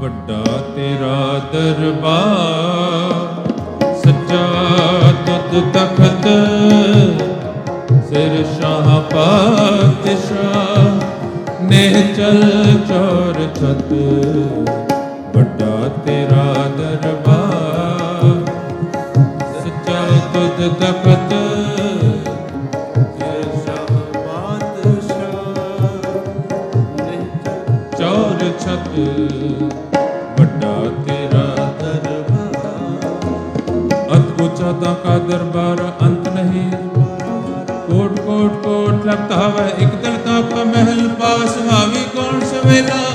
ਵੱਡਾ ਤੇਰਾ ਦਰਬਾਰ ਸੱਚਾ ਤੁਧ ਤਖਤ ਸਿਰ ਸ਼ਾਹ ਪਾਤਸ਼ਾਹ ਨੇ ਚਲ ਚੋਰ ਛਤ। छत बड़ा तेरा दरबार। अद्भुत का दरबार अंत नहीं। कोट कोट कोट लगता है एक दल का महल पास। भावी कौन सवेला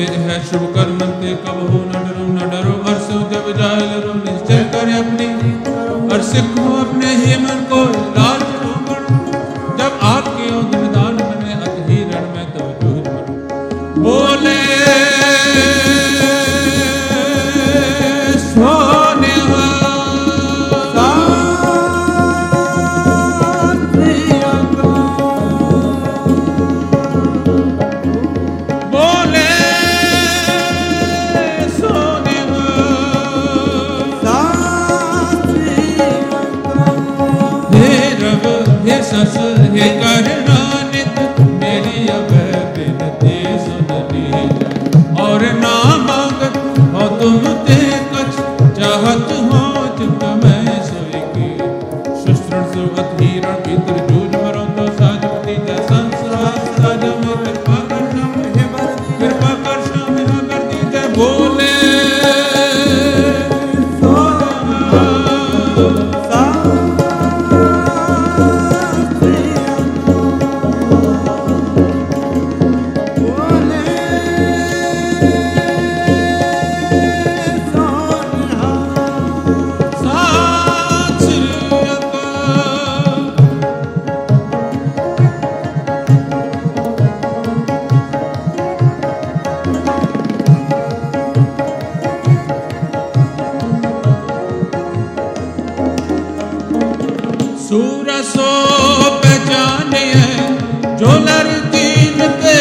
भेद है शुभ कर्म ते कब हो न डरो न डरो, हर से जब जाए लरो निश्चय करे अपनी, हर सिख अपनी। to know. सो पहचानिए जो लड़तीन पे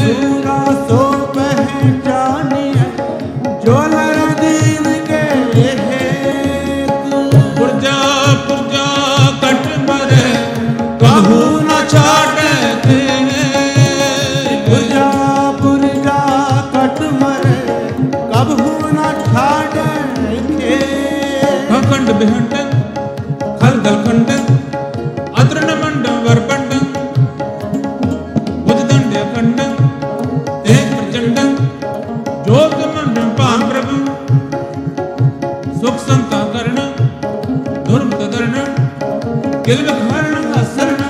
सूरा सो पहचानिए जो लड़तीन के पुरजा पुरजा पुरजा कट मरे कबू न छाट खंड बिहंड सुख संता कर्ण दुर्मत दर्ण किल विखारण असरण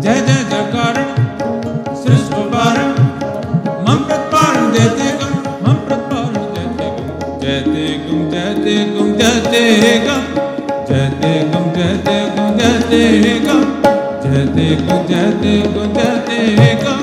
जय जय जयकारण सृष्ट पारण मम प्रत्पारण देते गम मम प्रत्पारण जयते जयते जयते जयते गम जयते गम जयते गम। जयते गम जयते गम जयते गम।